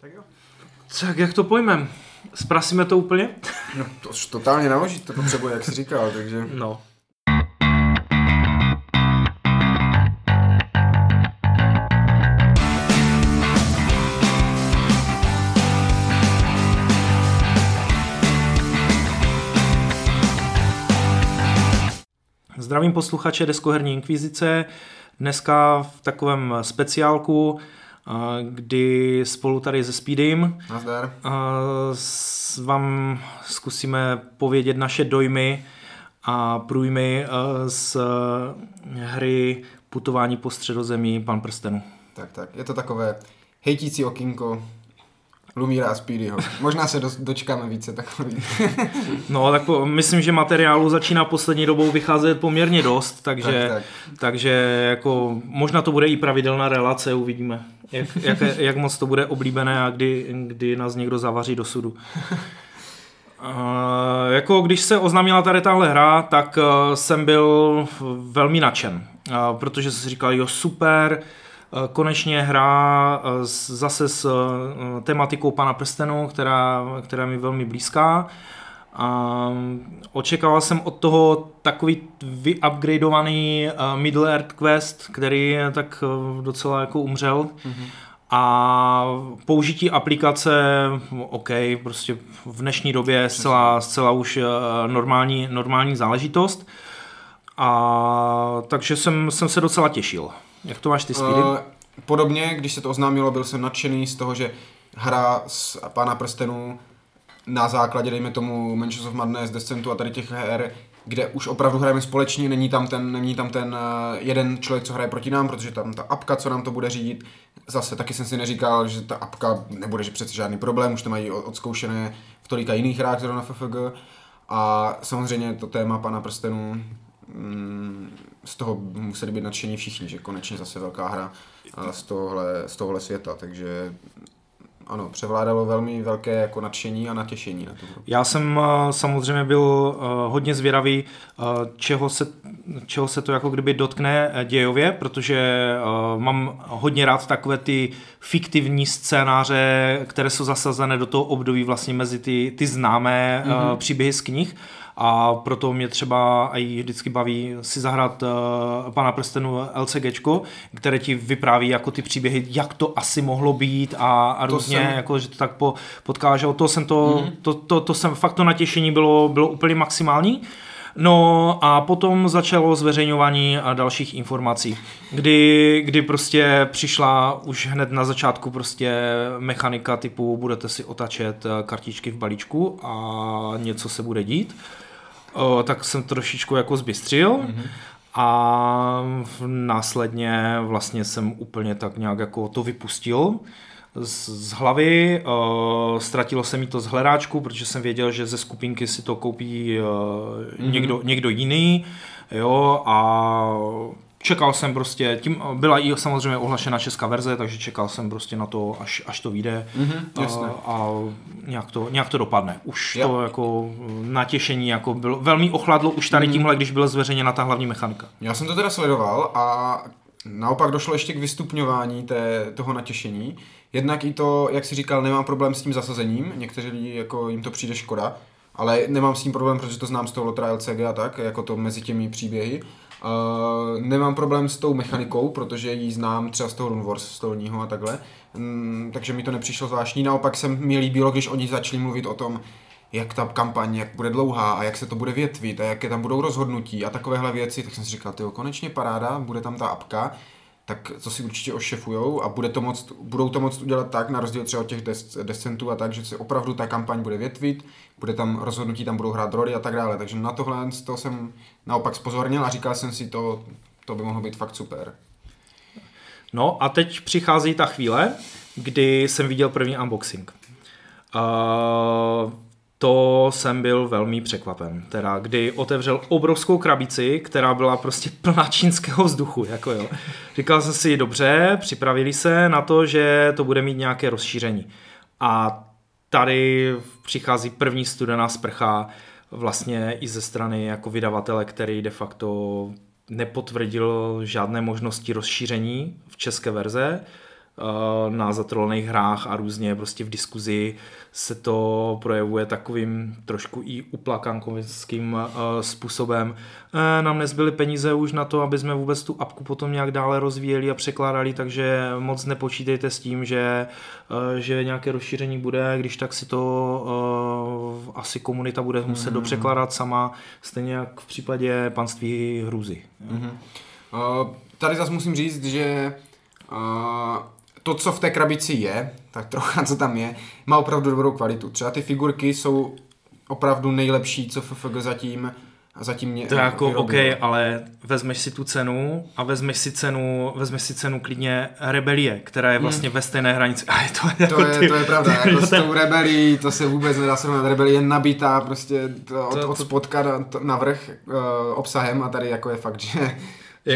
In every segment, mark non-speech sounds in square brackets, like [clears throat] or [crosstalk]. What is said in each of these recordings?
Tak jo. Tak jak to pojmem? Zprasíme to úplně? No, to už totálně naložit to potřebuje, jak jsi říkal, takže... No. Zdravím posluchače Deskoherní inkvizice. Dneska v takovém speciálku, kdy spolu tady se Speedym Nazdar. s vám zkusíme povědět naše dojmy a průjmy z hry Putování po středozemí Pan prstenu. Tak, tak. Je to takové hejtící okinko Lumíra a Speedyho. Možná se do, dočkáme více takových. [laughs] no, tak po, myslím, že materiálu začíná poslední dobou vycházet poměrně dost, takže, tak, tak. takže jako, možná to bude i pravidelná relace, uvidíme, jak, jak, jak moc to bude oblíbené a kdy, kdy nás někdo zavaří do sudu. Uh, [laughs] jako když se oznámila tady tahle hra, tak uh, jsem byl velmi nadšen, uh, protože jsem si říkal, jo super, konečně hra zase s tematikou Pana prstenu, která, která mi velmi blízká. A očekával jsem od toho takový vyupgradeovaný Middle Earth Quest, který tak docela jako umřel. Mm-hmm. A použití aplikace, OK, prostě v dnešní době zcela, zcela už normální, normální záležitost. A takže jsem, jsem se docela těšil. Jak to máš ty, Speedy? Uh, podobně, když se to oznámilo, byl jsem nadšený z toho, že hra z Pána prstenů na základě, dejme tomu, Mansions of Madness, Descentu a tady těch her, kde už opravdu hrajeme společně, není tam ten, není tam ten uh, jeden člověk, co hraje proti nám, protože tam ta apka, co nám to bude řídit, zase taky jsem si neříkal, že ta apka nebude, že přece žádný problém, už to mají odzkoušené v tolika jiných hrách, na FFG. A samozřejmě to téma pana prstenů mm, z toho museli být nadšení všichni, že konečně zase velká hra z tohohle, z tohohle světa, takže ano, převládalo velmi velké jako nadšení a natěšení na to. Já jsem uh, samozřejmě byl uh, hodně zvědavý, uh, čeho, se, čeho se to jako kdyby dotkne dějově, protože mám hodně rád takové ty fiktivní scénáře, které jsou zasazené do toho období vlastně mezi ty, ty známé mm-hmm. příběhy z knih a proto mě třeba i vždycky baví si zahrát uh, Pana prstenu LCGčko, které ti vypráví jako ty příběhy, jak to asi mohlo být a, a různě, jsem... jako, že to tak po, potkáže. O to jsem to, mm-hmm. to, to, to, jsem, fakt to natěšení bylo, bylo úplně maximální. No a potom začalo zveřejňování a dalších informací, kdy, kdy prostě přišla už hned na začátku prostě mechanika typu budete si otačet kartičky v balíčku a něco se bude dít o, tak jsem trošičku jako zbystřil. Mm-hmm. A následně vlastně jsem úplně tak nějak jako to vypustil z, z hlavy. Uh, ztratilo se mi to z hledáčku, protože jsem věděl, že ze skupinky si to koupí uh, mm-hmm. někdo, někdo jiný. Jo, a čekal jsem prostě, tím byla i samozřejmě ohlašena česká verze, takže čekal jsem prostě na to, až, až to vyjde mm-hmm, a, a nějak, to, nějak to dopadne. Už jo. to jako natěšení jako bylo, velmi ochladlo už tady mm-hmm. tímhle, když byla zveřejněna ta hlavní mechanika. Já jsem to teda sledoval a naopak došlo ještě k vystupňování té, toho natěšení. Jednak i to, jak si říkal, nemám problém s tím zasazením, někteří lidi jako jim to přijde škoda, ale nemám s tím problém, protože to znám z toho Lotra LCG a tak, jako to mezi těmi příběhy. Uh, nemám problém s tou mechanikou, protože ji znám třeba z toho Runewars stolního a takhle, um, takže mi to nepřišlo zvláštní. Naopak se mi líbilo, když oni začali mluvit o tom, jak ta kampaň, jak bude dlouhá a jak se to bude větvit a jaké tam budou rozhodnutí a takovéhle věci, tak jsem si říkal, tyjo, konečně paráda, bude tam ta apka, tak co si určitě ošefujou a bude to moct, budou to moct udělat tak, na rozdíl třeba od těch des, descentů a tak, že se opravdu ta kampaň bude větvit, bude tam rozhodnutí, tam budou hrát roli a tak dále. Takže na tohle to jsem naopak spozornil a říkal jsem si, to, to by mohlo být fakt super. No a teď přichází ta chvíle, kdy jsem viděl první unboxing. Uh, to jsem byl velmi překvapen. Teda, kdy otevřel obrovskou krabici, která byla prostě plná čínského vzduchu. Jako jo. Říkal jsem si, dobře, připravili se na to, že to bude mít nějaké rozšíření. A tady přichází první studená sprcha vlastně i ze strany jako vydavatele, který de facto nepotvrdil žádné možnosti rozšíření v české verze na zatrolných hrách a různě prostě v diskuzi se to projevuje takovým trošku i uplakankovickým způsobem. E, nám nezbyly peníze už na to, aby jsme vůbec tu apku potom nějak dále rozvíjeli a překládali, takže moc nepočítejte s tím, že, že nějaké rozšíření bude, když tak si to asi komunita bude muset mm-hmm. dopřekládat sama, stejně jak v případě panství hrůzy. Mm-hmm. Uh, tady zase musím říct, že uh, to, co v té krabici je, tak trocha, co tam je, má opravdu dobrou kvalitu. Třeba ty figurky jsou opravdu nejlepší, co FFG zatím a zatím mě To je jako OK, ale vezmeš si tu cenu a vezmeš si cenu, vezmeš si cenu klidně Rebelie, která je vlastně hmm. ve stejné hranici. A je to, jako to, je, ty, to je pravda, [laughs] jako s tou Rebelí, to se vůbec nedá srovnat. Rebelie je nabitá prostě to, od, to, od spodka na, na vrch uh, obsahem a tady jako je fakt, že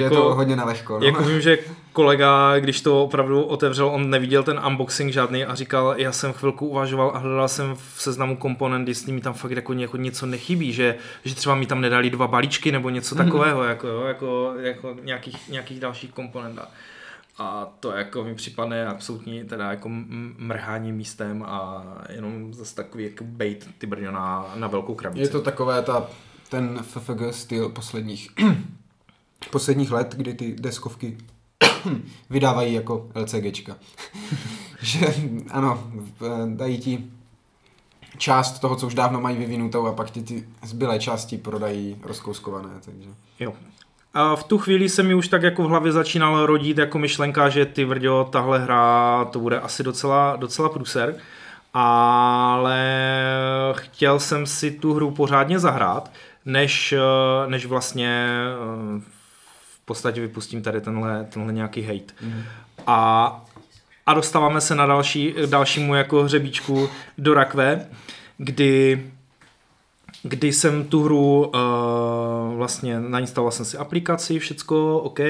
jako, je to hodně nelehko. No. Jako vím, že kolega, když to opravdu otevřel, on neviděl ten unboxing žádný a říkal, já jsem chvilku uvažoval a hledal jsem v seznamu komponent, jestli mi tam fakt jako, jako něco nechybí, že, že třeba mi tam nedali dva balíčky nebo něco mm-hmm. takového, jako, jo, jako, jako nějakých, nějakých dalších komponent. A to jako mi připadne absolutní teda jako mrhání místem a jenom zase takový jako bait ty brňo na, na velkou krabici. Je to takové ta, ten FFG styl posledních posledních let, kdy ty deskovky [coughs] vydávají jako LCGčka. [laughs] že ano, dají ti část toho, co už dávno mají vyvinutou a pak ti ty zbylé části prodají rozkouskované, takže... Jo. A v tu chvíli se mi už tak jako v hlavě začínala rodit jako myšlenka, že ty vrďo, tahle hra, to bude asi docela, docela pruser, ale chtěl jsem si tu hru pořádně zahrát, než, než vlastně podstatě vypustím tady tenhle, tenhle nějaký hate. Mm. A, a dostáváme se na další, dalšímu jako hřebíčku do rakve, kdy kdy jsem tu hru uh, vlastně nainstaloval jsem si aplikaci, všecko OK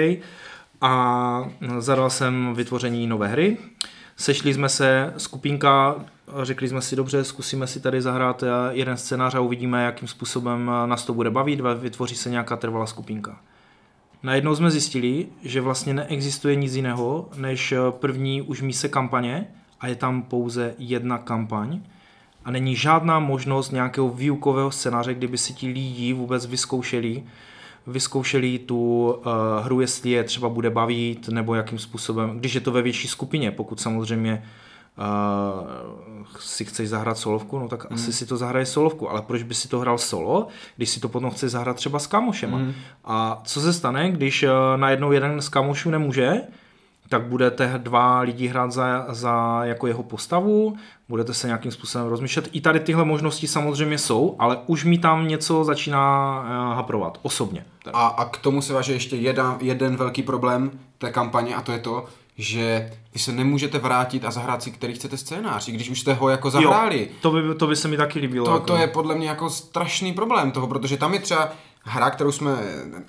a zadal jsem vytvoření nové hry. Sešli jsme se, skupinka, řekli jsme si dobře, zkusíme si tady zahrát jeden scénář a uvidíme, jakým způsobem nás to bude bavit, vytvoří se nějaká trvalá skupinka. Najednou jsme zjistili, že vlastně neexistuje nic jiného než eh, první už míse kampaně a je tam pouze jedna kampaň a není žádná možnost nějakého výukového scénáře, kdyby si ti lidi vůbec vyzkoušeli, vyzkoušeli tu uh, hru, jestli je třeba bude bavit, nebo jakým způsobem, když je to ve větší skupině, pokud samozřejmě uh, si chceš zahrát solovku, no tak mm. asi si to zahraje solovku, ale proč by si to hrál solo, když si to potom chce zahrát třeba s kamošema. Mm. A co se stane, když uh, najednou jeden z kamošů nemůže, tak budete dva lidi hrát za, za jako jeho postavu, budete se nějakým způsobem rozmýšlet. I tady tyhle možnosti samozřejmě jsou, ale už mi tam něco začíná uh, haprovat, osobně. A, a k tomu se váže ještě jeden, jeden velký problém té kampaně a to je to, že vy se nemůžete vrátit a zahrát si, který chcete scénář, i když už jste ho jako zahráli. Jo, to, by, to by se mi taky líbilo. To, jako... to je podle mě jako strašný problém toho, protože tam je třeba hra, kterou jsme,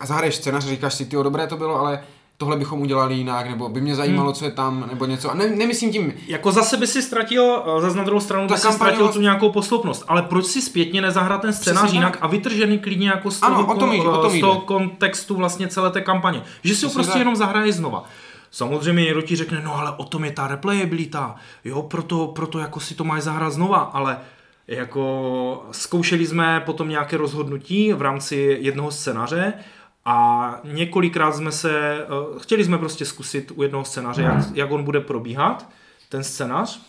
zahraješ scénář a říkáš si, ty dobré to bylo, ale tohle bychom udělali jinak, nebo by mě zajímalo, hmm. co je tam, nebo něco. A ne, nemyslím tím... Jako zase by si ztratil, eh, zase na druhou stranu, by si ztratil tu nějakou posloupnost. Ale proč si zpětně nezahrát ten scénář Přesně jinak tak. a vytržený klidně jako z toho, ano, o tom jde, o tom z toho kontextu vlastně celé té kampaně. Že si ho prostě tak. jenom zahraje znova. Samozřejmě někdo ti řekne, no ale o tom je ta replayabilita, jo, proto, proto jako si to máš zahrát znova, ale jako zkoušeli jsme potom nějaké rozhodnutí v rámci jednoho scénáře a několikrát jsme se, eh, chtěli jsme prostě zkusit u jednoho scénáře, jak, jak on bude probíhat, ten scénář.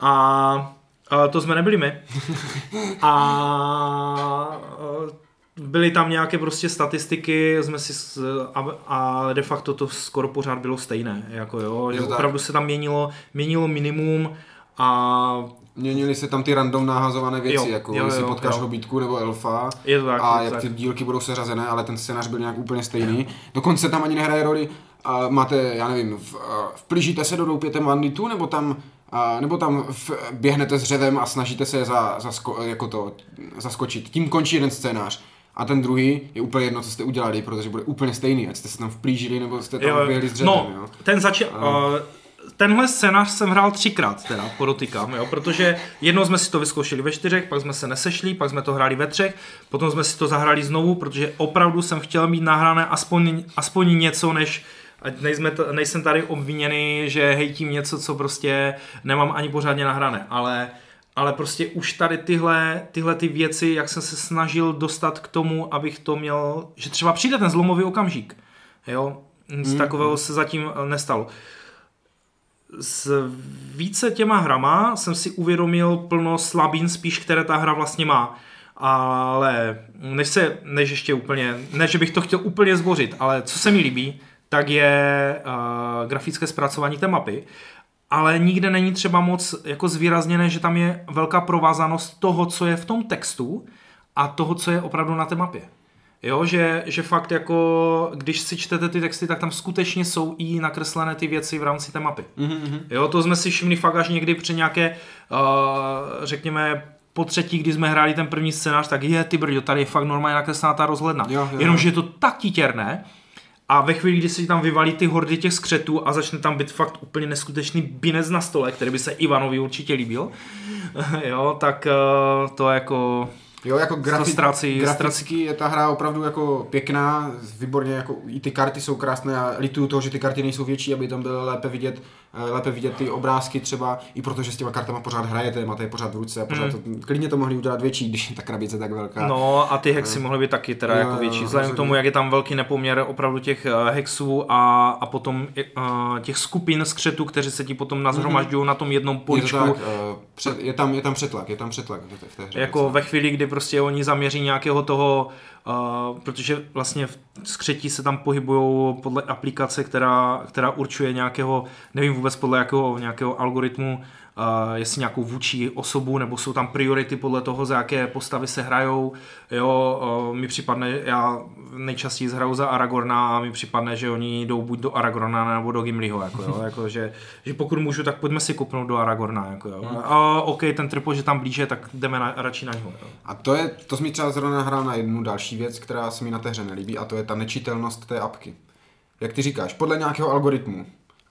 A, a to jsme nebyli my. A, a byly tam nějaké prostě statistiky, jsme si a, a de facto to skoro pořád bylo stejné, jako jo, že opravdu se tam měnilo, měnilo minimum a Měnily se tam ty random nahazované věci, jo, jako jo, jestli jo, potkáš jo. hobítku nebo elfa je to tak, a je jak tak. ty dílky budou seřazené, ale ten scénář byl nějak úplně stejný. Dokonce tam ani nehraje roli, a máte, já nevím, v, vplížíte se do doupěte banditu, nebo tam a, nebo tam v, běhnete s řevem a snažíte se za, za, jako to, zaskočit. Tím končí jeden scénář a ten druhý je úplně jedno, co jste udělali, protože bude úplně stejný, ať jste se tam vplížili nebo jste tam jo, běhli s dřevem. No, jo. ten začal... Uh, tenhle scénář jsem hrál třikrát, teda podotýkám, jo, protože jednou jsme si to vyzkoušeli ve čtyřech, pak jsme se nesešli, pak jsme to hráli ve třech, potom jsme si to zahrali znovu, protože opravdu jsem chtěl mít nahrané aspoň, aspoň něco, než ať nejsme t- nejsem tady obviněný, že hejtím něco, co prostě nemám ani pořádně nahrané, ale ale prostě už tady tyhle, tyhle ty věci, jak jsem se snažil dostat k tomu, abych to měl, že třeba přijde ten zlomový okamžik, jo, z mm. takového se zatím nestalo. S více těma hrama jsem si uvědomil plno slabin spíš, které ta hra vlastně má. Ale než se, než ještě úplně, ne, že bych to chtěl úplně zbořit, ale co se mi líbí, tak je uh, grafické zpracování té mapy ale nikde není třeba moc jako zvýrazněné, že tam je velká provázanost toho, co je v tom textu a toho, co je opravdu na té mapě. Jo, že, že fakt jako, když si čtete ty texty, tak tam skutečně jsou i nakreslené ty věci v rámci té mapy. Mm-hmm. Jo, to jsme si všimli fakt až někdy při nějaké, uh, řekněme, po třetí, když jsme hráli ten první scénář, tak je, ty brďo, tady je fakt normálně nakreslená ta rozhledna. Jo, jo, Jenomže je to tak titěrné, a ve chvíli, kdy se tam vyvalí ty hordy těch skřetů a začne tam být fakt úplně neskutečný binec na stole, který by se Ivanovi určitě líbil, [laughs] jo, tak uh, to jako Jo, jako grafi- ztrácí, graficky je ta hra opravdu jako pěkná, výborně, jako i ty karty jsou krásné a lituju toho, že ty karty nejsou větší, aby tam bylo lépe vidět, eh, lépe vidět ty obrázky třeba, i protože s těma kartama pořád hrajete, máte je pořád v ruce a pořád mm. to, klidně to mohli udělat větší, když je ta krabice tak velká. No a ty hexy uh, mohly být taky teda jo, jako větší, vzhledem k tomu, jak je tam velký nepoměr opravdu těch eh, hexů a, a potom uh, těch skupin skřetů, kteří se ti potom nazhromažďují mm-hmm. na tom jednom poličku. Je, tak, uh, před, je, tam, je tam přetlak, je tam přetlak v té hře. Jako ve chvíli, kdy prostě oni zaměří nějakého toho, uh, protože vlastně v skřetí se tam pohybují podle aplikace, která, která určuje nějakého, nevím vůbec podle jakého nějakého algoritmu, uh, jestli nějakou vůči osobu, nebo jsou tam priority podle toho, za jaké postavy se hrajou. Jo, uh, mi připadne, já nejčastěji hraju za Aragorna a mi připadne, že oni jdou buď do Aragorna nebo do Gimliho, jako, jo, [laughs] jako, že, že pokud můžu, tak pojďme si kopnout do Aragorna. Jako, jo. Hmm. A OK, ten tripo, že tam blíže, tak jdeme na, radši na něho. Jo. A to je, to jsi mi třeba zrovna hrál na jednu další věc, která se mi na té hře nelíbí, a to je ta nečitelnost té apky. Jak ty říkáš, podle nějakého algoritmu.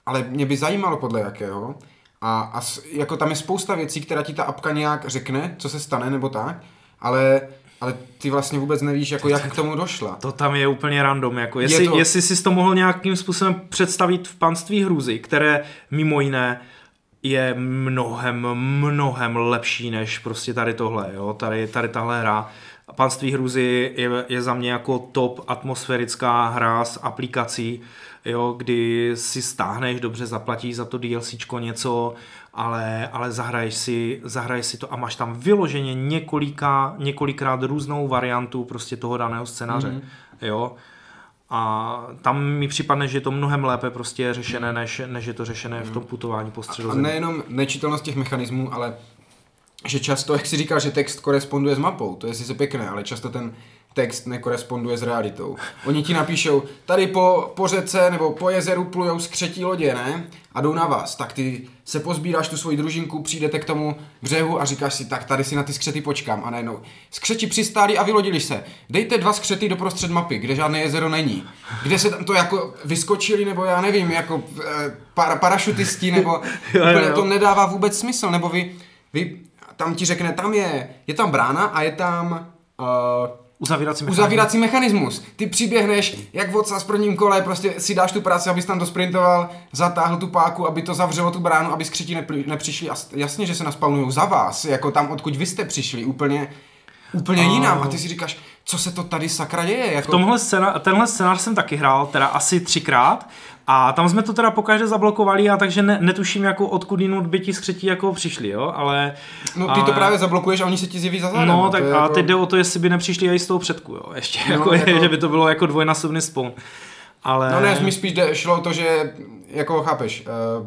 Ale mě by zajímalo podle jakého, a, a jako tam je spousta věcí, která ti ta apka nějak řekne, co se stane nebo tak, ale ale ty vlastně vůbec nevíš, jako jak k tomu došla. To tam je úplně random. Jako jestli, to... jestli jsi to mohl nějakým způsobem představit v panství hrůzy, které mimo jiné je mnohem, mnohem lepší než prostě tady tohle, jo? Tady, tady tahle hra. Panství hrůzy je, je za mě jako top atmosférická hra s aplikací, jo, kdy si stáhneš, dobře zaplatíš za to DLCčko něco, ale, ale zahraješ, si, zahraješ si to a máš tam vyloženě několika, několikrát různou variantu prostě toho daného scénáře, mm-hmm. jo. A tam mi připadne, že je to mnohem lépe prostě řešené, než, než je to řešené v tom putování po středozemí. A nejenom nečitelnost těch mechanismů, ale že často, jak si říkal, že text koresponduje s mapou, to je sice pěkné, ale často ten text nekoresponduje s realitou. Oni ti napíšou, tady po, po řece nebo po jezeru plujou skřetí lodě, ne? A jdou na vás. Tak ty se pozbíráš tu svoji družinku, přijdete k tomu břehu a říkáš si, tak tady si na ty skřety počkám. A najednou, skřeti přistáli a vylodili se. Dejte dva skřety do prostřed mapy, kde žádné jezero není. Kde se tam to jako vyskočili, nebo já nevím, jako e, para, parašutisti, nebo [laughs] jo, jo. to nedává vůbec smysl. Nebo vy, vy tam ti řekne, tam je, je tam brána a je tam uh, Uzavírací mechanismus. Uzavírací mechanismus. Ty přiběhneš, jak vodca s prvním kole, prostě si dáš tu práci, abys tam dosprintoval, zatáhl tu páku, aby to zavřelo tu bránu, aby skřetí nepřišli. A jasně, že se naspawnují za vás, jako tam, odkud vy jste přišli, úplně, úplně uh... jinam. A ty si říkáš, co se to tady sakra děje? Jako... V tomhle scéna, tenhle scénář jsem taky hrál, teda asi třikrát a tam jsme to teda pokaždé zablokovali a takže ne, netuším, jako odkud jinut by ti skřetí jako přišli, jo, ale... No ty ale... to právě zablokuješ a oni se ti zjeví za zádem. No, tak a jako... teď jde o to, jestli by nepřišli i z toho předku, jo, ještě, no, jako, jako... že by to bylo jako dvojnásobný spawn. Ale... No ne, mi spíš jde, šlo to, že, jako chápeš, uh,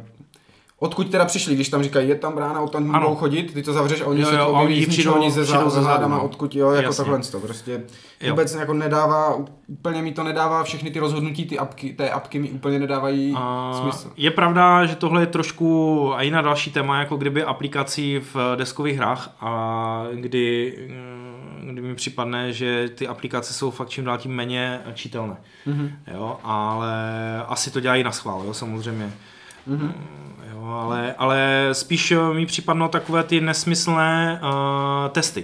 Odkud teda přišli, když tam říkají, je tam brána, odtamď můžou chodit, ty to zavřeš a oni jo, se to objeví z oni ze, za, za zádama, odkud, jo, jako tohle to prostě jo. vůbec jako nedává, úplně mi to nedává, všechny ty rozhodnutí ty apky, té apky mi úplně nedávají a smysl. Je pravda, že tohle je trošku a i na další téma, jako kdyby aplikací v deskových hrách a kdy mm, kdy mi připadne, že ty aplikace jsou fakt čím dál tím méně čitelné. Mm-hmm. Jo, ale asi to dělají na schvál, jo, samozřejmě. Mm-hmm ale, ale spíš mi připadnou takové ty nesmyslné uh, testy.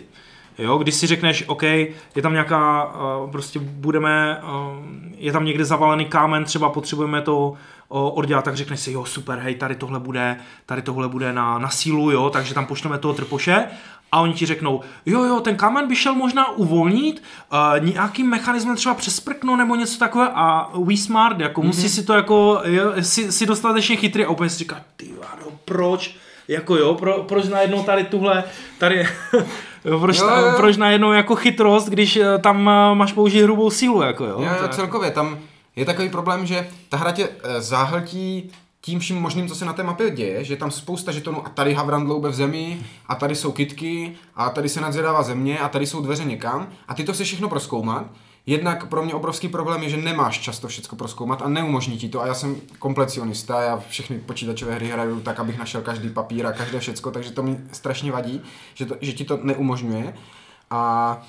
Jo, když si řekneš, OK, je tam nějaká, uh, prostě budeme, uh, je tam někde zavalený kámen, třeba potřebujeme to oddělat, tak řekneš si, jo, super, hej, tady tohle bude, tady tohle bude na, na sílu, jo, takže tam pošleme toho trpoše a oni ti řeknou, jo, jo, ten kámen by šel možná uvolnit, uh, nějakým mechanismem třeba přesprknout nebo něco takového a we smart, jako mm-hmm. musí si to jako, jo, si, si dostatečně chytrý a úplně si říká, ty no, proč, jako jo, pro, proč najednou tady tuhle, tady, [laughs] proč, jo, jo. proč najednou jako chytrost, když eh, tam eh, máš použít hrubou sílu, jako jo. Jo, jo celkově, tam je takový problém, že ta hra tě záhltí tím vším možným, co se na té mapě děje, že tam spousta žetonů a tady Havran dloube v zemi a tady jsou kitky a tady se nadzvědává země a tady jsou dveře někam a ty to chceš všechno proskoumat. Jednak pro mě obrovský problém je, že nemáš často všechno proskoumat a neumožní ti to a já jsem komplecionista, já všechny počítačové hry hraju tak, abych našel každý papír a každé všecko, takže to mi strašně vadí, že, to, že ti to neumožňuje. A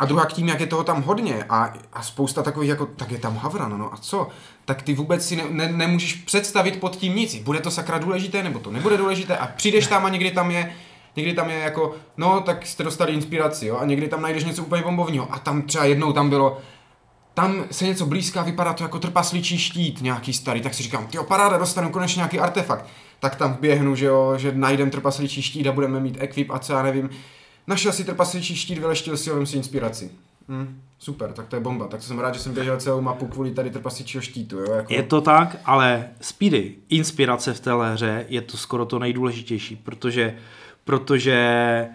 a druhá k tím, jak je toho tam hodně a, a spousta takových jako, tak je tam Havran, no a co? Tak ty vůbec si ne, ne, nemůžeš představit pod tím nic. Bude to sakra důležité, nebo to nebude důležité a přijdeš tam a někdy tam je, někdy tam je jako, no tak jste dostali inspiraci, jo, a někdy tam najdeš něco úplně bombovního a tam třeba jednou tam bylo, tam se něco blízká, vypadá to jako trpasličí štít nějaký starý, tak si říkám, ty paráda, dostanu konečně nějaký artefakt. Tak tam běhnu, že jo, že najdem trpasličí štít a budeme mít ekvip a co já nevím Našel si trpasličí štít, vyleštil si ho, si inspiraci. Hm, super, tak to je bomba. Tak jsem rád, že jsem běžel celou mapu kvůli tady trpasličího štítu. Jo? Jako... Je to tak, ale Speedy, inspirace v téhle hře je to skoro to nejdůležitější, protože, protože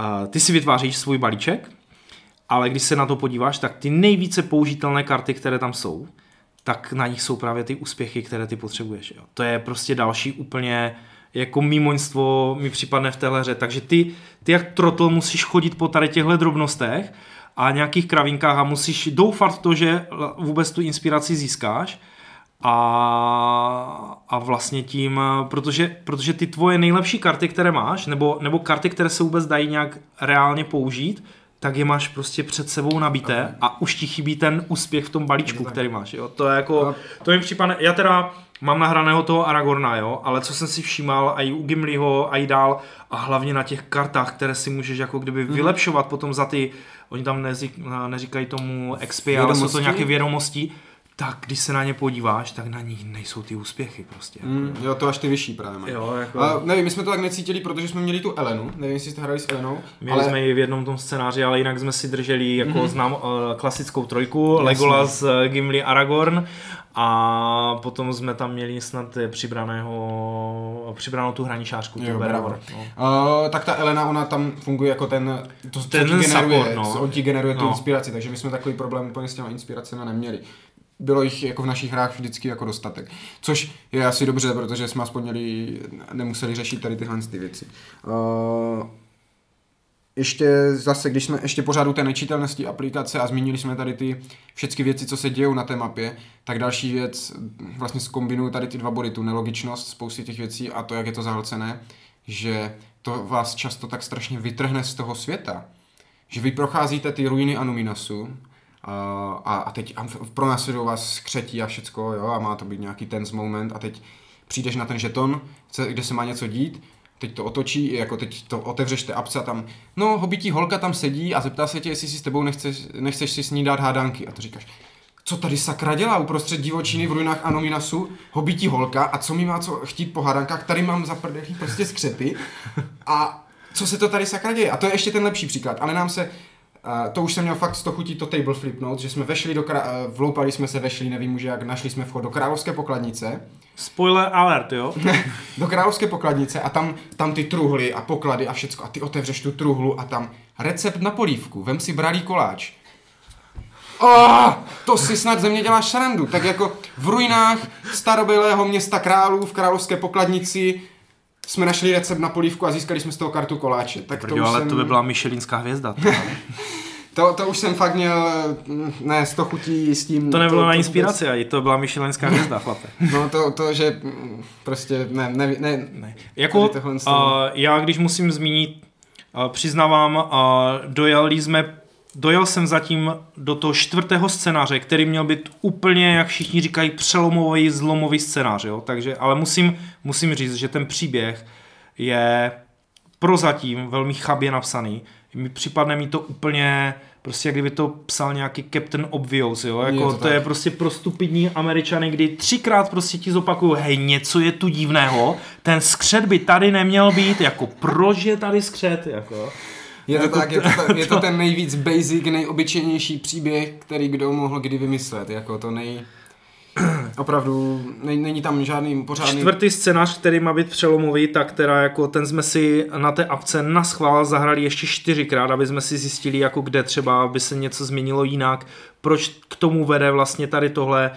uh, ty si vytváříš svůj balíček, ale když se na to podíváš, tak ty nejvíce použitelné karty, které tam jsou, tak na nich jsou právě ty úspěchy, které ty potřebuješ. Jo. To je prostě další úplně jako mimoňstvo mi připadne v téhle hře. Takže ty, ty jak trotl musíš chodit po tady těchto drobnostech a nějakých kravinkách a musíš doufat v to, že vůbec tu inspiraci získáš a, a vlastně tím, protože, protože ty tvoje nejlepší karty, které máš, nebo, nebo karty, které se vůbec dají nějak reálně použít, tak je máš prostě před sebou nabité a už ti chybí ten úspěch v tom balíčku, který máš. Jo? To je jako, to mi připadne, já teda mám nahraného toho Aragorna, jo, ale co jsem si všímal i u Gimliho, a i dál, a hlavně na těch kartách, které si můžeš jako kdyby mm-hmm. vylepšovat potom za ty, oni tam neřík, neříkají tomu XP, ale jsou to nějaké vědomosti, tak když se na ně podíváš, tak na nich nejsou ty úspěchy prostě. Jako. Mm, jo, to až ty vyšší právě mají. Jo, jako... A, nevím, my jsme to tak necítili, protože jsme měli tu Elenu, nevím, jestli jste hráli s Elenou. Měli ale... jsme ji v jednom tom scénáři, ale jinak jsme si drželi jako mm-hmm. znám uh, klasickou trojku, Jasně. Legolas, uh, Gimli, Aragorn a potom jsme tam měli snad přibraného, přibranou tu hraničářku, jo, tu no. uh, tak ta Elena, ona tam funguje jako ten, to, ten co ti generuje, support, no. on ti generuje no. tu inspiraci, takže my jsme takový problém úplně s těma inspiracemi neměli bylo jich jako v našich hrách vždycky jako dostatek. Což je asi dobře, protože jsme aspoň měli, nemuseli řešit tady tyhle ty věci. Uh, ještě zase, když jsme ještě pořád u té nečitelnosti aplikace a zmínili jsme tady ty všechny věci, co se dějou na té mapě, tak další věc, vlastně zkombinuju tady ty dva body, tu nelogičnost spousty těch věcí a to, jak je to zahlcené, že to vás často tak strašně vytrhne z toho světa, že vy procházíte ty ruiny Anuminasu a, a teď pro nás vás skřetí a všecko, jo, a má to být nějaký tense moment a teď přijdeš na ten žeton, kde se má něco dít, teď to otočí, jako teď to otevřeš té apce a tam, no, hobití holka tam sedí a zeptá se tě, jestli si s tebou nechceš, nechceš si s ní dát hádanky. A to říkáš, co tady sakra dělá uprostřed divočiny v ruinách Anominasu, hobití holka a co mi má co chtít po hádankách, tady mám zaprdelý prostě skřety a co se to tady sakra děje? A to je ještě ten lepší příklad, ale nám se Uh, to už jsem měl fakt z toho chutí to table flipnout, že jsme vešli do, krá- uh, vloupali jsme se, vešli, nevím už jak, našli jsme vchod do královské pokladnice. Spoiler alert, jo? [laughs] do královské pokladnice a tam, tam ty truhly a poklady a všecko a ty otevřeš tu truhlu a tam recept na polívku, vem si bralý koláč. Oh, to si snad ze mě děláš šarandu. Tak jako v ruinách starobylého města králů v královské pokladnici jsme našli recept na polívku a získali jsme z toho kartu koláče. Tak to ale jsem... to by byla Michelinská hvězda. to, [laughs] to už jsem fakt měl, ne, z to chutí s tím... To nebylo to, na inspiraci, to, to byla Michelinská hvězda, chlape. no to, to, že prostě ne, ne, ne. ne. Jako, uh, já když musím zmínit, uh, přiznávám, uh, dojeli jsme dojel jsem zatím do toho čtvrtého scénáře, který měl být úplně, jak všichni říkají, přelomový, zlomový scénář, jo? Takže, ale musím, musím říct, že ten příběh je prozatím velmi chabě napsaný, mi připadne mi to úplně, prostě jak kdyby to psal nějaký Captain Obvious, jo, jako Je to, to je prostě pro stupidní američany, kdy třikrát prostě ti zopakuju, hej, něco je tu divného, ten skřet by tady neměl být, jako proč je tady skřet, jako. Je to Jako tak, je to, to- je to [laughs] ten nejvíc basic, nejobyčejnější příběh, který kdo mohl kdy vymyslet, jako to nej... [clears throat] Opravdu, ne, není tam žádný pořádný... Čtvrtý scénář, který má být přelomový, tak teda jako ten jsme si na té apce na schvál zahrali ještě čtyřikrát, aby jsme si zjistili, jako kde třeba by se něco změnilo jinak, proč k tomu vede vlastně tady tohle?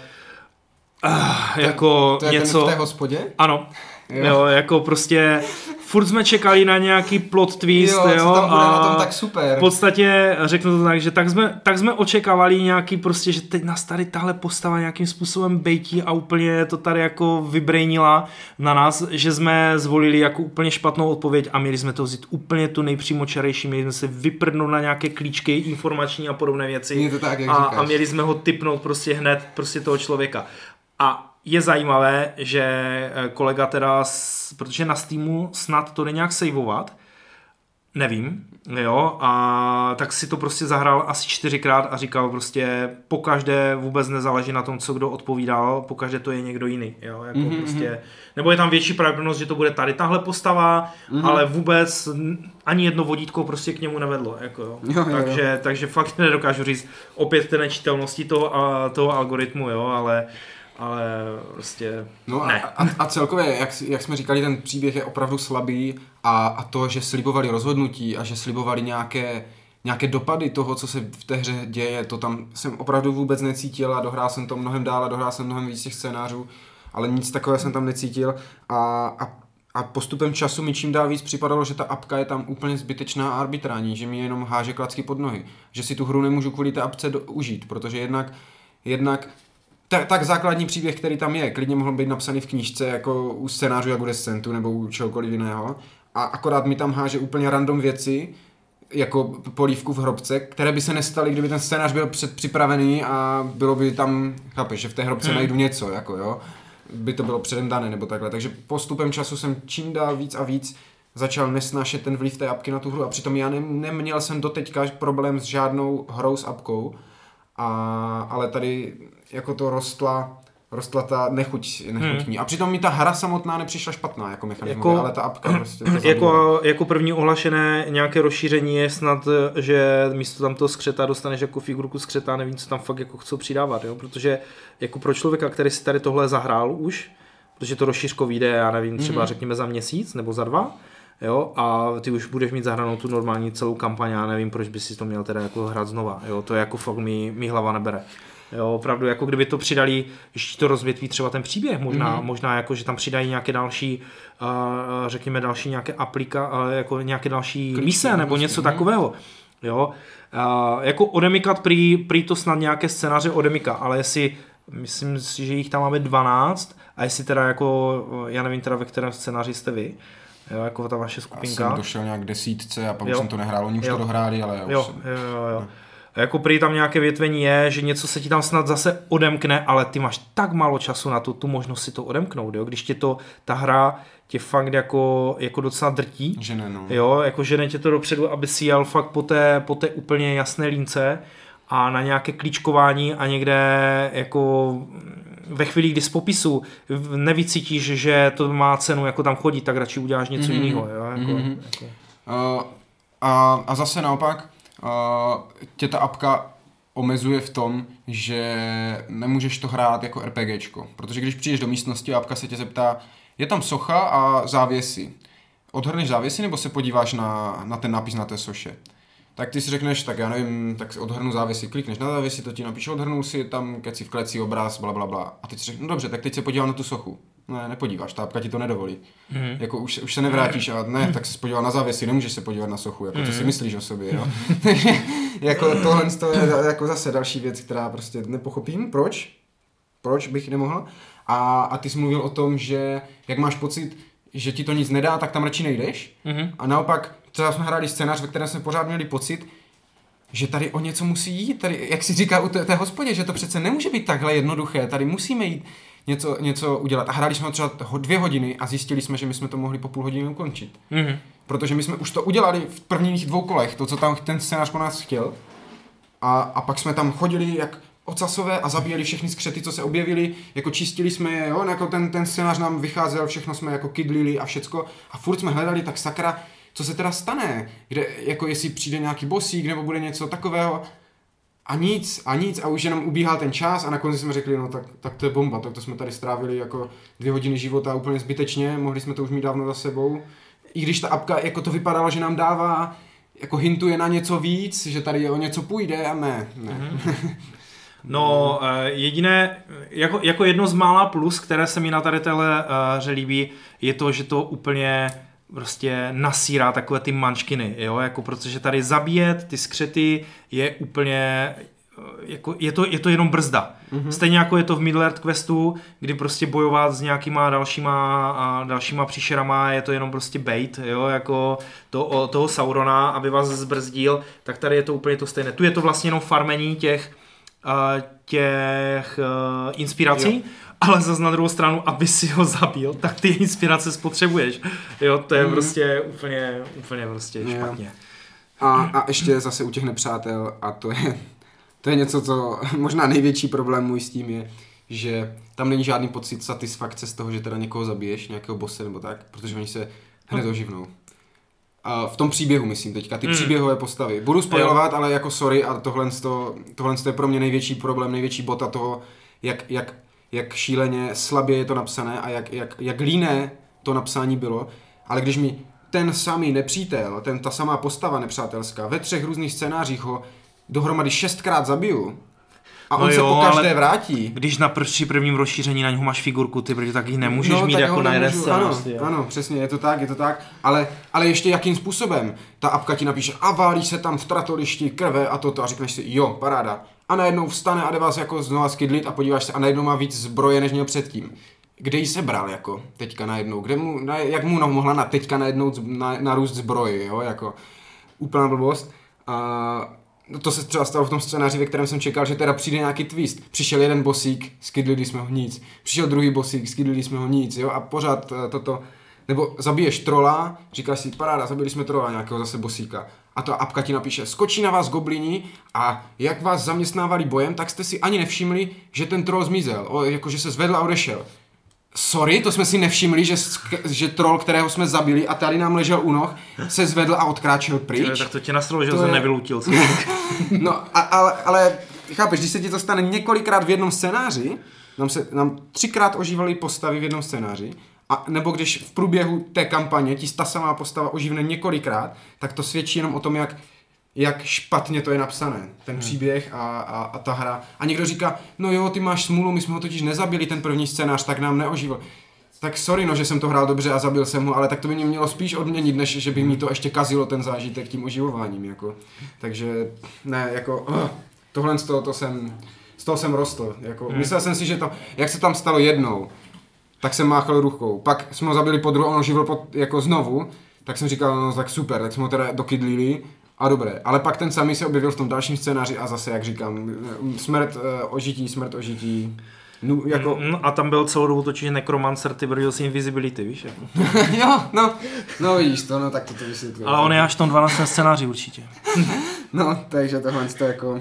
Ah, jako to je něco... ten v té hospodě? Ano, Jo. jo. jako prostě furt jsme čekali na nějaký plot twist, Jo, jo, co tam bude a na tom tak super. v podstatě, řeknu to tak, že tak jsme, tak jsme očekávali nějaký prostě, že teď nás tady tahle postava nějakým způsobem bejtí a úplně to tady jako vybrejnila na nás, že jsme zvolili jako úplně špatnou odpověď a měli jsme to vzít úplně tu nejpřímočarejší, měli jsme se vyprdnout na nějaké klíčky informační a podobné věci Je to tak, jak a, říkáš. a měli jsme ho typnout prostě hned prostě toho člověka. A je zajímavé, že eh, kolega teda, protože na Steamu snad to jde nějak saveovat, nevím, jo, a tak si to prostě zahrál asi čtyřikrát a říkal prostě po každé vůbec nezáleží na tom, co kdo odpovídal, po každé to je někdo jiný, jo, jako Mhm, mm-hmm. prostě, nebo je tam větší pravděpodobnost, že to bude tady tahle postava, Mhm. mm-hmm. ale vůbec ani jedno vodítko prostě k němu nevedlo, jako jo. Jo, jo, jo. takže, takže fakt [laughs] nedokážu říct opět té nečitelnosti toho, a, toho algoritmu, jo, ale ale prostě No a, ne. a, a celkově, jak, jak jsme říkali, ten příběh je opravdu slabý a, a to, že slibovali rozhodnutí a že slibovali nějaké, nějaké dopady toho, co se v té hře děje, to tam jsem opravdu vůbec necítil a dohrál jsem to mnohem dál a dohrál jsem mnohem víc těch scénářů, ale nic takového jsem tam necítil a, a, a postupem času mi čím dál víc připadalo, že ta apka je tam úplně zbytečná a arbitrální, že mi jenom háže klacky pod nohy, že si tu hru nemůžu kvůli té apce do, užít, protože jednak, jednak tak, tak základní příběh, který tam je, klidně mohl být napsaný v knížce jako u scénářů jak u Descentu nebo u čehokoliv jiného. A akorát mi tam háže úplně random věci, jako polívku v hrobce, které by se nestaly, kdyby ten scénář byl předpřipravený a bylo by tam, chápeš, že v té hrobce hmm. najdu něco, jako jo, by to bylo předem dané nebo takhle. Takže postupem času jsem čím dál víc a víc začal nesnášet ten vliv té apky na tu hru a přitom já ne, neměl jsem doteďka problém s žádnou hrou s apkou, a, ale tady jako to rostla, rostla ta nechuť, nechuť hmm. A přitom mi ta hra samotná nepřišla špatná jako mechanismus, Jako- ale ta apka prostě to [clears throat] jako, jako první ohlašené nějaké rozšíření je snad, že místo tam toho skřeta dostaneš jako figurku skřeta, nevím, co tam fakt jako chcou přidávat, jo? protože jako pro člověka, který si tady tohle zahrál už, protože to rozšířko vyjde, já nevím, třeba mm-hmm. řekněme za měsíc nebo za dva, jo, a ty už budeš mít zahranou tu normální celou kampaň, já nevím, proč by si to měl teda jako hrát znova, jo, to jako fakt mi, mi hlava nebere. Jo, opravdu, jako kdyby to přidali, ještě to rozvětví třeba ten příběh, možná, mm-hmm. možná jako, že tam přidají nějaké další, uh, řekněme další nějaké aplika, uh, jako nějaké další Klíčky, mise nebo něco mhm. takového. Jo, uh, jako odemikat prý, prý to snad nějaké scénáře odemika, ale jestli, myslím si, že jich tam máme 12 a jestli teda jako, já nevím teda ve kterém scénáři jste vy, jo, jako ta vaše Já skupinka. jsem došel nějak k desítce a pak Jo. jsem to nehrál, oni už Jo. to dohráli, ale já už Jo, jsem... jo, jo, jo. A Jako prý tam nějaké větvení je, že něco se ti tam snad zase odemkne, ale ty máš tak málo času na to, tu možnost si to odemknout, jo? když tě to, ta hra tě fakt jako, jako docela drtí, Že ne, no. jo, jako žene tě to dopředu, aby si jel fakt po té, po té úplně jasné línce a na nějaké klíčkování a někde jako ve chvíli, kdy z popisu nevycítíš, že to má cenu jako tam chodit, tak radši uděláš něco Mhm. mm-hmm. jiného. Jo? Jako, Mhm. jako. Uh, a, a zase naopak, uh, tě ta apka omezuje v tom, že nemůžeš to hrát jako RPGčko. Protože když přijdeš do místnosti a apka se tě zeptá, je tam socha a závěsy. Odhrneš závěsy nebo se podíváš na, na ten nápis na té soše? Tak ty si řekneš, tak já nevím, tak si odhrnu závěsy, klikneš na závěsy, to ti napíše, odhrnul si tam keci v kleci obraz, bla, bla, bla. A ty si řekneš, no dobře, tak teď se podívám na tu sochu. Ne, nepodíváš, ta apka ti to nedovolí. Mhm. Jako už, už se nevrátíš a ne, tak se podíval na závěsy, nemůžeš se podívat na sochu, jako co si myslíš o sobě, jo. [laughs] Jako tohle to je jako zase další věc, která prostě nepochopím, proč, proč bych nemohl. A, a ty jsi mluvil o tom, že jak máš pocit, že ti to nic nedá, tak tam radši nejdeš. Mhm. A naopak, třeba jsme hráli scénář, ve kterém jsme pořád měli pocit, že tady o něco musí jít, tady, jak si říká u té, té hospodě, že to přece nemůže být takhle jednoduché, tady musíme jít něco, něco udělat. A hráli jsme třeba dvě hodiny a zjistili jsme, že my jsme to mohli po půl hodiny ukončit. Mhm. Protože my jsme už to udělali v prvních dvou kolech, to, co tam ten scénář po nás chtěl. A, a pak jsme tam chodili jak ocasové a zabíjeli všechny skřety, co se objevily, jako čistili jsme je, jo, jako ten, ten scénář nám vycházel, všechno jsme jako kydlili a všecko a furt jsme hledali, tak sakra, co se teda stane, kde, jako jestli přijde nějaký bosík nebo bude něco takového a nic, a nic a už jenom ubíhal ten čas a nakonec jsme řekli, no tak, tak to je bomba, tak to jsme tady strávili jako dvě hodiny života úplně zbytečně, mohli jsme to už mít dávno za sebou. I když ta apka, jako to vypadalo, že nám dává, jako hintuje na něco víc, že tady o něco půjde a ne, ne. Mm-hmm. No, eh, jediné, jako, jako jedno z mála plus, které se mi na tady téhle uh, hře líbí, je to, že to úplně prostě nasírá takové ty mančkiny, jo, jako protože tady zabíjet ty skřety je úplně jako je, to, je to jenom brzda. Mm-hmm. Stejně jako je to v Middle Earth Questu, kdy prostě bojovat s nějakýma dalšíma, a dalšíma příšerama je to jenom prostě bait, jo, jako to, toho Saurona, aby vás zbrzdil, tak tady je to úplně to stejné. Tu je to vlastně jenom farmení těch, těch uh, inspirací, jo. ale zase na druhou stranu, aby si ho zabil, tak ty inspirace spotřebuješ. Jo, to je mm. prostě úplně, úplně prostě jo. špatně. A, a ještě zase u těch nepřátel, a to je, to je něco, co možná největší problém můj s tím je, že tam není žádný pocit satisfakce z toho, že teda někoho zabiješ, nějakého bose nebo tak, protože oni se hned no. oživnou. V tom příběhu, myslím teďka, ty mm. příběhové postavy. Budu spojovat, ale jako sorry, a tohle, to, tohle je pro mě největší problém, největší bota toho, jak, jak, jak šíleně slabě je to napsané a jak, jak, jak líné to napsání bylo. Ale když mi ten samý nepřítel, ten, ta samá postava nepřátelská, ve třech různých scénářích ho dohromady šestkrát zabiju, a on no se jo, po každé vrátí. Když na při prvním rozšíření na něho máš figurku, ty, protože tak ji nemůžeš no, mít jako na jeden scénář. Ano, ano, přesně, je to tak, je to tak. Ale, ale ještě jakým způsobem? Ta apka ti napíše, a válí se tam v tratolišti krve a toto a řekneš si, jo, paráda. A najednou vstane a jde vás jako znova skydlit a podíváš se a najednou má víc zbroje, než měl předtím. Kde jí sebral jako teďka najednou? Kde mu, na, jak mu mohla na teďka najednou na, narůst zbroji, jo, jako úplná blbost. A No to se třeba stalo v tom scénáři, ve kterém jsem čekal, že teda přijde nějaký twist. Přišel jeden bosík, skydlili jsme ho nic. Přišel druhý bosík, skydlili jsme ho nic, jo, a pořád uh, toto. Nebo zabiješ trola, říkáš si, paráda, zabili jsme trola nějakého zase bosíka. A ta apka ti napíše, skočí na vás goblini a jak vás zaměstnávali bojem, tak jste si ani nevšimli, že ten troll zmizel, o, jakože se zvedl a odešel. Sorry, to jsme si nevšimli, že, že troll, kterého jsme zabili a tady nám ležel u noh, se zvedl a odkráčel pryč. Tyhle, tak to tě nasralo, že to je... nevylutil. [laughs] no, a, ale, ale chápeš, když se ti to stane několikrát v jednom scénáři, nám, se, nám třikrát ožívaly postavy v jednom scénáři, a nebo když v průběhu té kampaně ti ta samá postava oživne několikrát, tak to svědčí jenom o tom, jak jak špatně to je napsané, ten hmm. příběh a, a, a ta hra. A někdo říká, no jo, ty máš smůlu, my jsme ho totiž nezabili, ten první scénář, tak nám neoživil. Tak sorry, no, že jsem to hrál dobře a zabil jsem ho, ale tak to by mě mělo spíš odměnit, než že by mi to ještě kazilo ten zážitek tím oživováním, jako. Takže, ne, jako, uh, tohle z toho, to jsem, z toho jsem rostl, jako, hmm. myslel jsem si, že to, jak se tam stalo jednou, tak jsem máchal rukou, pak jsme ho zabili po druhou, on oživil pod, jako znovu, tak jsem říkal, no tak super, tak jsme ho teda dokydlili a dobré, ale pak ten samý se objevil v tom dalším scénáři a zase, jak říkám, smrt, uh, ožití, smrt, ožití. No, jako... no, a tam byl celou dobu točí Necromancer, ty brodil si Invisibility, víš? Jako. [laughs] jo, no, no vidíš to, no tak to to vysvětluje. Ale on je až v tom 12. scénáři určitě. [laughs] no, takže tohle to jako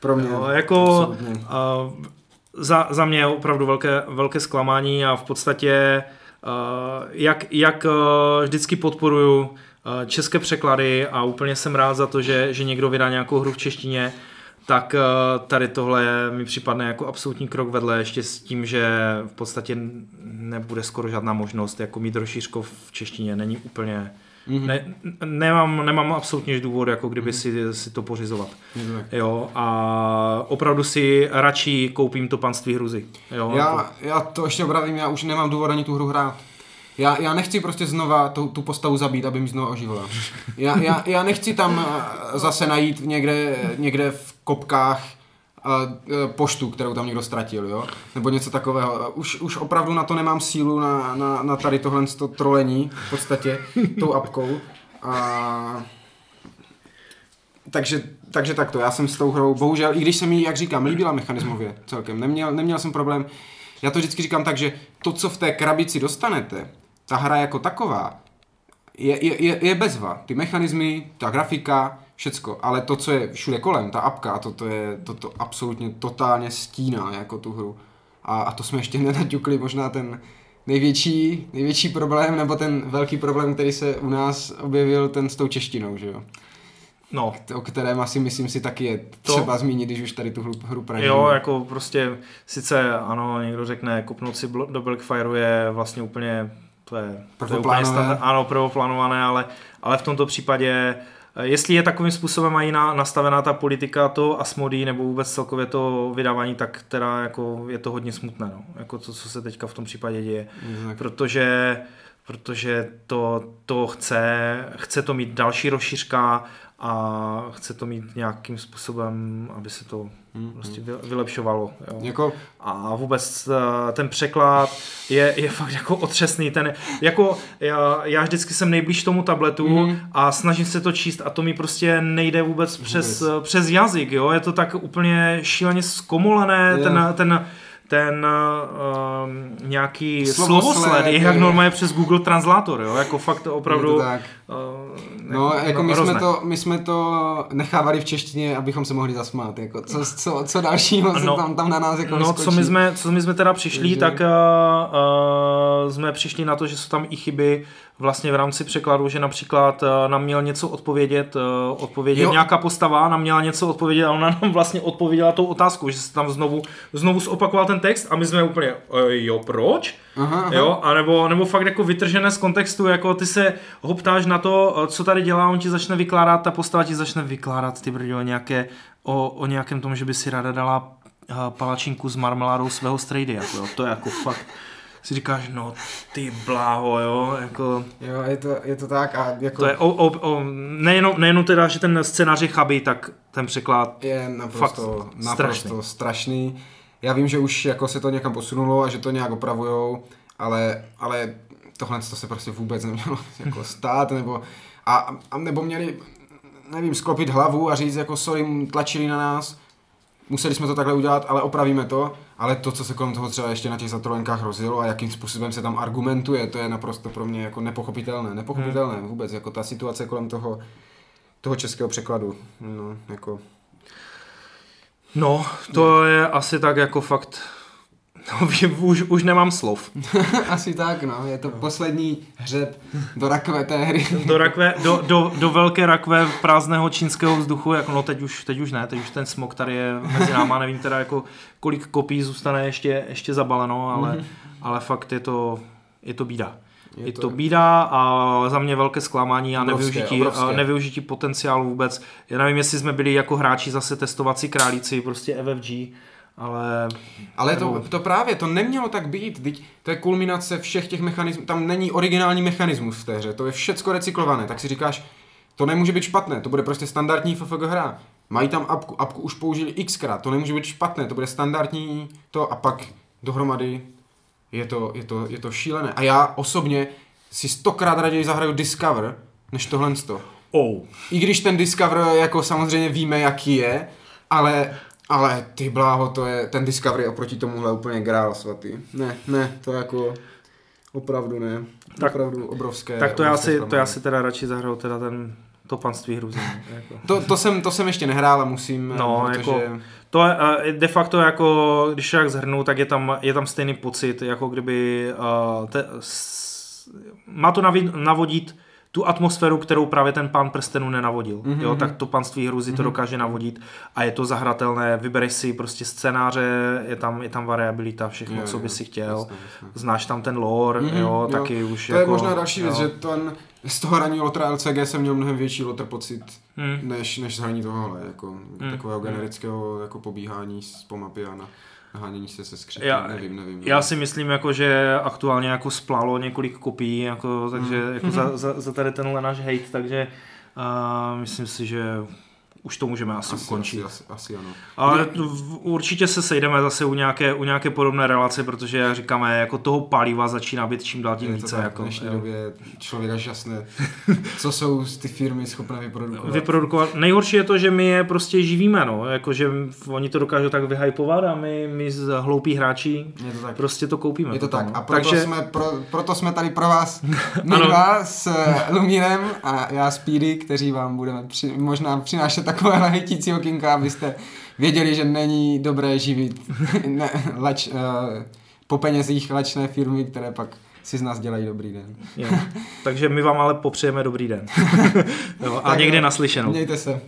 pro mě. No, jako uh, za, za mě je opravdu velké, velké zklamání a v podstatě uh, jak, jak uh, vždycky podporuju české překlady a úplně jsem rád za to, že, že někdo vydá nějakou hru v češtině, tak eh, tady tohle mi připadne jako absolutní krok vedle, ještě s tím, že v podstatě nebude skoro žádná možnost jako mít rozšířko v češtině, není úplně... Mm-hmm. Ne, nemám, nemám absolutně důvod, jako kdyby mm-hmm. si, si to pořizovat. Mm-hmm. Jo, a opravdu si radši koupím to panství hruzy. Jo, já, jako... já to ještě obravím, já už nemám důvod ani tu hru hrát. Já, já nechci prostě znova tu, tu postavu zabít, aby mi znova oživila. Já, já, já nechci tam eh, zase najít někde, někde v kopkách uh, poštu, kterou tam někdo ztratil, jo? Nebo něco takového. Už, už opravdu na to nemám sílu, na, na, na tady tohle to trolení, v podstatě, tou apkou. A... Takže, takže takto, já jsem s tou hrou, bohužel, i když se mi, jak říkám, líbila mechanismově celkem, neměl, neměl jsem problém, já to vždycky říkám tak, že to, co v té krabici dostanete, ta hra jako taková, je, je, je, je bezva. Ty mechanismy, ta grafika, všecko, ale to, co je všude kolem, ta apka, to, to je, to, to absolutně totálně stíná jako tu hru. A, a to jsme ještě [laughs] nenaťukli možná ten největší, největší problém, nebo ten velký problém, který se u nás objevil, ten s tou češtinou, že jo? No. O kterém asi myslím si taky je třeba to, zmínit, když už tady tu hru, hru pražíme. Jo, jako prostě, sice ano, někdo řekne, kopnout si do Blackfireu je vlastně úplně, to je, to je úplně standard, ano, prvoplánované, ale, ale v tomto případě Jestli je takovým způsobem mají na, nastavená ta politika to Asmodee nebo vůbec celkově to vydávání, tak teda jako je to hodně smutné, no. jako to, co se teďka v tom případě děje. Mm, protože protože to, to chce, chce to mít další rozšířka a chce to mít nějakým způsobem, aby se to hmm. prostě vylepšovalo. Jo. Jako... A vůbec eh, ten překlad je, je fakt jako otřesný. Ten, jako já, já vždycky jsem nejblíž tomu tabletu hmm. a snažím se to číst a to mi prostě nejde vůbec, vůbec. Přes, přes jazyk. Jo. Je to tak úplně šíleně zkomolené, ten, ten ten uh, nějaký slovosled, je jak normálně přes Google Translator, jo, jako fakt opravdu... Je to tak. Uh, no, jako, my, jsme to, my jsme to nechávali v češtině, abychom se mohli zasmát, jako co, co, co dalšího no, se tam, tam na nás jako No, co my, jsme, co my jsme teda přišli, Takže... tak uh, uh, jsme přišli na to, že jsou tam i chyby vlastně v rámci překladu, že například uh, nám měl něco odpovědět, uh, odpovědět jo. nějaká postava, nám měla něco odpovědět a ona nám vlastně odpověděla tou otázkou, že se tam znovu, znovu zopakoval ten text a my jsme úplně, uh, jo, proč? Aha, aha. Jo, a nebo, nebo fakt jako vytržené z kontextu, jako ty se hoptáš na to, co tady dělá, on ti začne vykládat, ta postava ti začne vykládat ty brďo, nějaké, o, o nějakém tom, že by si ráda dala palačinku s marmeládou svého strejdy, jako jo, to je jako fakt si říkáš, no ty bláho, jo, jako... Jo, je to, je to tak a jako... To je o, o, o, nejenom, nejenom teda, že ten scénář je chabý, tak ten překlad je naprosto, fakt naprosto strašný. strašný. Já vím, že už jako se to někam posunulo a že to nějak opravujou, ale, ale tohle to se prostě vůbec nemělo [laughs] jako stát, nebo, a, a nebo měli, nevím, sklopit hlavu a říct jako sorry, tlačili na nás, museli jsme to takhle udělat, ale opravíme to, ale to, co se kolem toho třeba ještě na těch zatrolenkách rozjelo a jakým způsobem se tam argumentuje, to je naprosto pro mě jako nepochopitelné, nepochopitelné hmm. vůbec, jako ta situace kolem toho, toho českého překladu, no, jako... No, to je asi tak jako fakt No, už, už nemám slov. [laughs] Asi tak, no. Je to poslední hřeb do rakve té hry. do, rakve, do, do, do velké rakve prázdného čínského vzduchu, jako no teď už, teď už ne, teď už ten smog tady je mezi náma, nevím teda jako kolik kopí zůstane ještě, ještě zabaleno, ale, mm-hmm. ale fakt je to, je to bída. Je, je to... to bída a za mě velké zklamání a obrovské, nevyužití, obrovské. nevyužití potenciálu vůbec. Já nevím, jestli jsme byli jako hráči zase testovací králíci, prostě FFG, ale... Ale to, to právě, to nemělo tak být, teď to je kulminace všech těch mechanismů, tam není originální mechanismus v té hře, to je všecko recyklované, tak si říkáš, to nemůže být špatné, to bude prostě standardní FFG hra. Mají tam apku, apku už použili xkrát, to nemůže být špatné, to bude standardní to a pak dohromady je to, je to, je to šílené. A já osobně si stokrát raději zahraju Discover, než tohle. Oh. I když ten Discover jako samozřejmě víme, jaký je, ale ale ty bláho, to je, ten Discovery oproti tomuhle úplně grál svatý. Ne, ne, to jako opravdu ne. Tak, opravdu obrovské. Tak to já, si, to já si teda radši zahraju teda ten to panství hrůzy. Jako. To, to, jsem, to jsem ještě nehrál a musím, no, protože... jako, to je de facto jako, když tak zhrnu, tak je tam, je tam stejný pocit, jako kdyby uh, te, s, má to navodit tu atmosféru, kterou právě ten pán prstenů nenavodil. Mm-hmm. Jo, tak to panství hruzy mm-hmm. to mhm. dokáže navodit a je to zahratelné, vybereš si prostě scénáře, je tam, je tam variabilita, všechno, jo, co by si chtěl. Jasně, jasně. Znáš tam ten lore, mm-hmm, jo, jo, taky už To jako, je možná další jo. věc, že ten, z toho hraní Lotra LCG jsem měl mnohem větší Lotr pocit, mm. než, než z hraní tohohle, jako mm. takového mhm. generického jako pobíhání po mapě a na hánění se se skřetem, já, nevím, nevím. Já si myslím, jako, že aktuálně jako splalo několik kopií, jako, takže mm. jako za, za, za tady tenhle náš hate, takže uh, myslím si, že už to můžeme asi, Asi, ukončit. asi, asi, asi ano. Ale určitě se sejdeme zase u nějaké, u nějaké podobné relace, protože jak říkáme, jako toho paliva začíná být čím dál tím více. tak, jako, v dnešní jo. době člověk až jasné, co jsou ty firmy schopné vyprodukovat. vyprodukovat. Nejhorší je to, že my je prostě živíme, no. Jakože oni to dokážou tak vyhypovat a my, my z hloupí hráči Je to tak. prostě to koupíme. Je to tak. no. A proto, Takže jsme, pro, proto jsme tady pro vás [laughs] my dva s Lumírem a já s Píry, kteří vám budeme při, možná přinášet takové hytící okinka, abyste věděli, že není dobré živit [laughs] ne, lač, uh, po penězích lačné firmy, které pak si z nás dělají dobrý den. jo. Takže my vám ale popřejeme dobrý den. [laughs] jo, a Tak někdy jo. naslyšenou. Mějte se.